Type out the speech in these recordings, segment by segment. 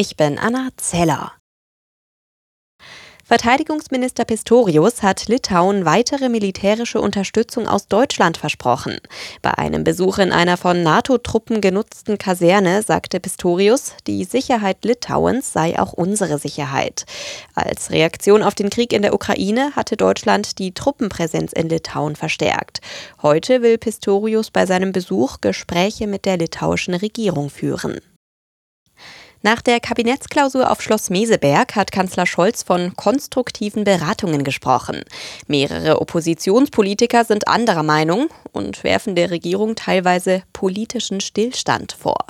Ich bin Anna Zeller. Verteidigungsminister Pistorius hat Litauen weitere militärische Unterstützung aus Deutschland versprochen. Bei einem Besuch in einer von NATO-Truppen genutzten Kaserne sagte Pistorius, die Sicherheit Litauens sei auch unsere Sicherheit. Als Reaktion auf den Krieg in der Ukraine hatte Deutschland die Truppenpräsenz in Litauen verstärkt. Heute will Pistorius bei seinem Besuch Gespräche mit der litauischen Regierung führen. Nach der Kabinettsklausur auf Schloss Meseberg hat Kanzler Scholz von konstruktiven Beratungen gesprochen. Mehrere Oppositionspolitiker sind anderer Meinung und werfen der Regierung teilweise politischen Stillstand vor.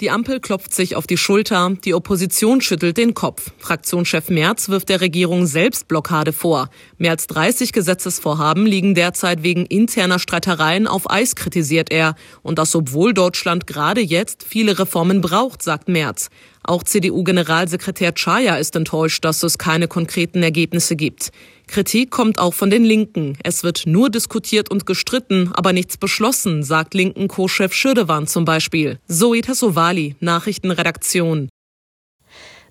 Die Ampel klopft sich auf die Schulter, die Opposition schüttelt den Kopf. Fraktionschef Merz wirft der Regierung selbst Blockade vor. Mehr als 30 Gesetzesvorhaben liegen derzeit wegen interner Streitereien auf Eis, kritisiert er. Und das obwohl Deutschland gerade jetzt viele Reformen braucht, sagt Merz. Auch CDU-Generalsekretär Chaya ist enttäuscht, dass es keine konkreten Ergebnisse gibt. Kritik kommt auch von den Linken. Es wird nur diskutiert und gestritten, aber nichts beschlossen, sagt linken Co-Chef Schürdewan zum Beispiel. Zoe Tassovali, Nachrichtenredaktion.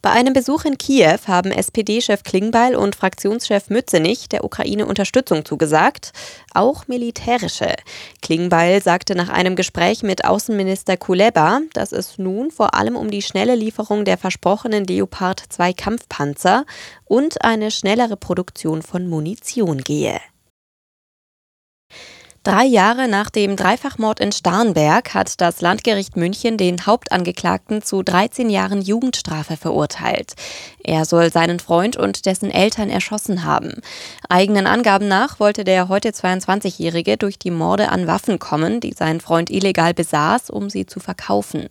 Bei einem Besuch in Kiew haben SPD-Chef Klingbeil und Fraktionschef Mützenich der Ukraine Unterstützung zugesagt, auch militärische. Klingbeil sagte nach einem Gespräch mit Außenminister Kuleba, dass es nun vor allem um die schnelle Lieferung der versprochenen Leopard 2 Kampfpanzer und eine schnellere Produktion von Munition gehe. Drei Jahre nach dem Dreifachmord in Starnberg hat das Landgericht München den Hauptangeklagten zu 13 Jahren Jugendstrafe verurteilt. Er soll seinen Freund und dessen Eltern erschossen haben. Eigenen Angaben nach wollte der heute 22-Jährige durch die Morde an Waffen kommen, die sein Freund illegal besaß, um sie zu verkaufen.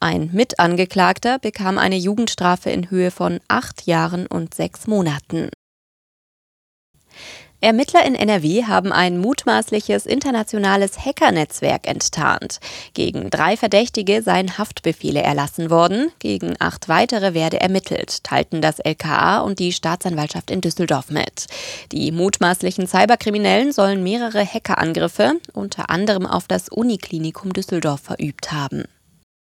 Ein Mitangeklagter bekam eine Jugendstrafe in Höhe von acht Jahren und sechs Monaten. Ermittler in NRW haben ein mutmaßliches internationales Hackernetzwerk enttarnt. Gegen drei Verdächtige seien Haftbefehle erlassen worden, gegen acht weitere werde ermittelt, teilten das LKA und die Staatsanwaltschaft in Düsseldorf mit. Die mutmaßlichen Cyberkriminellen sollen mehrere Hackerangriffe, unter anderem auf das Uniklinikum Düsseldorf, verübt haben.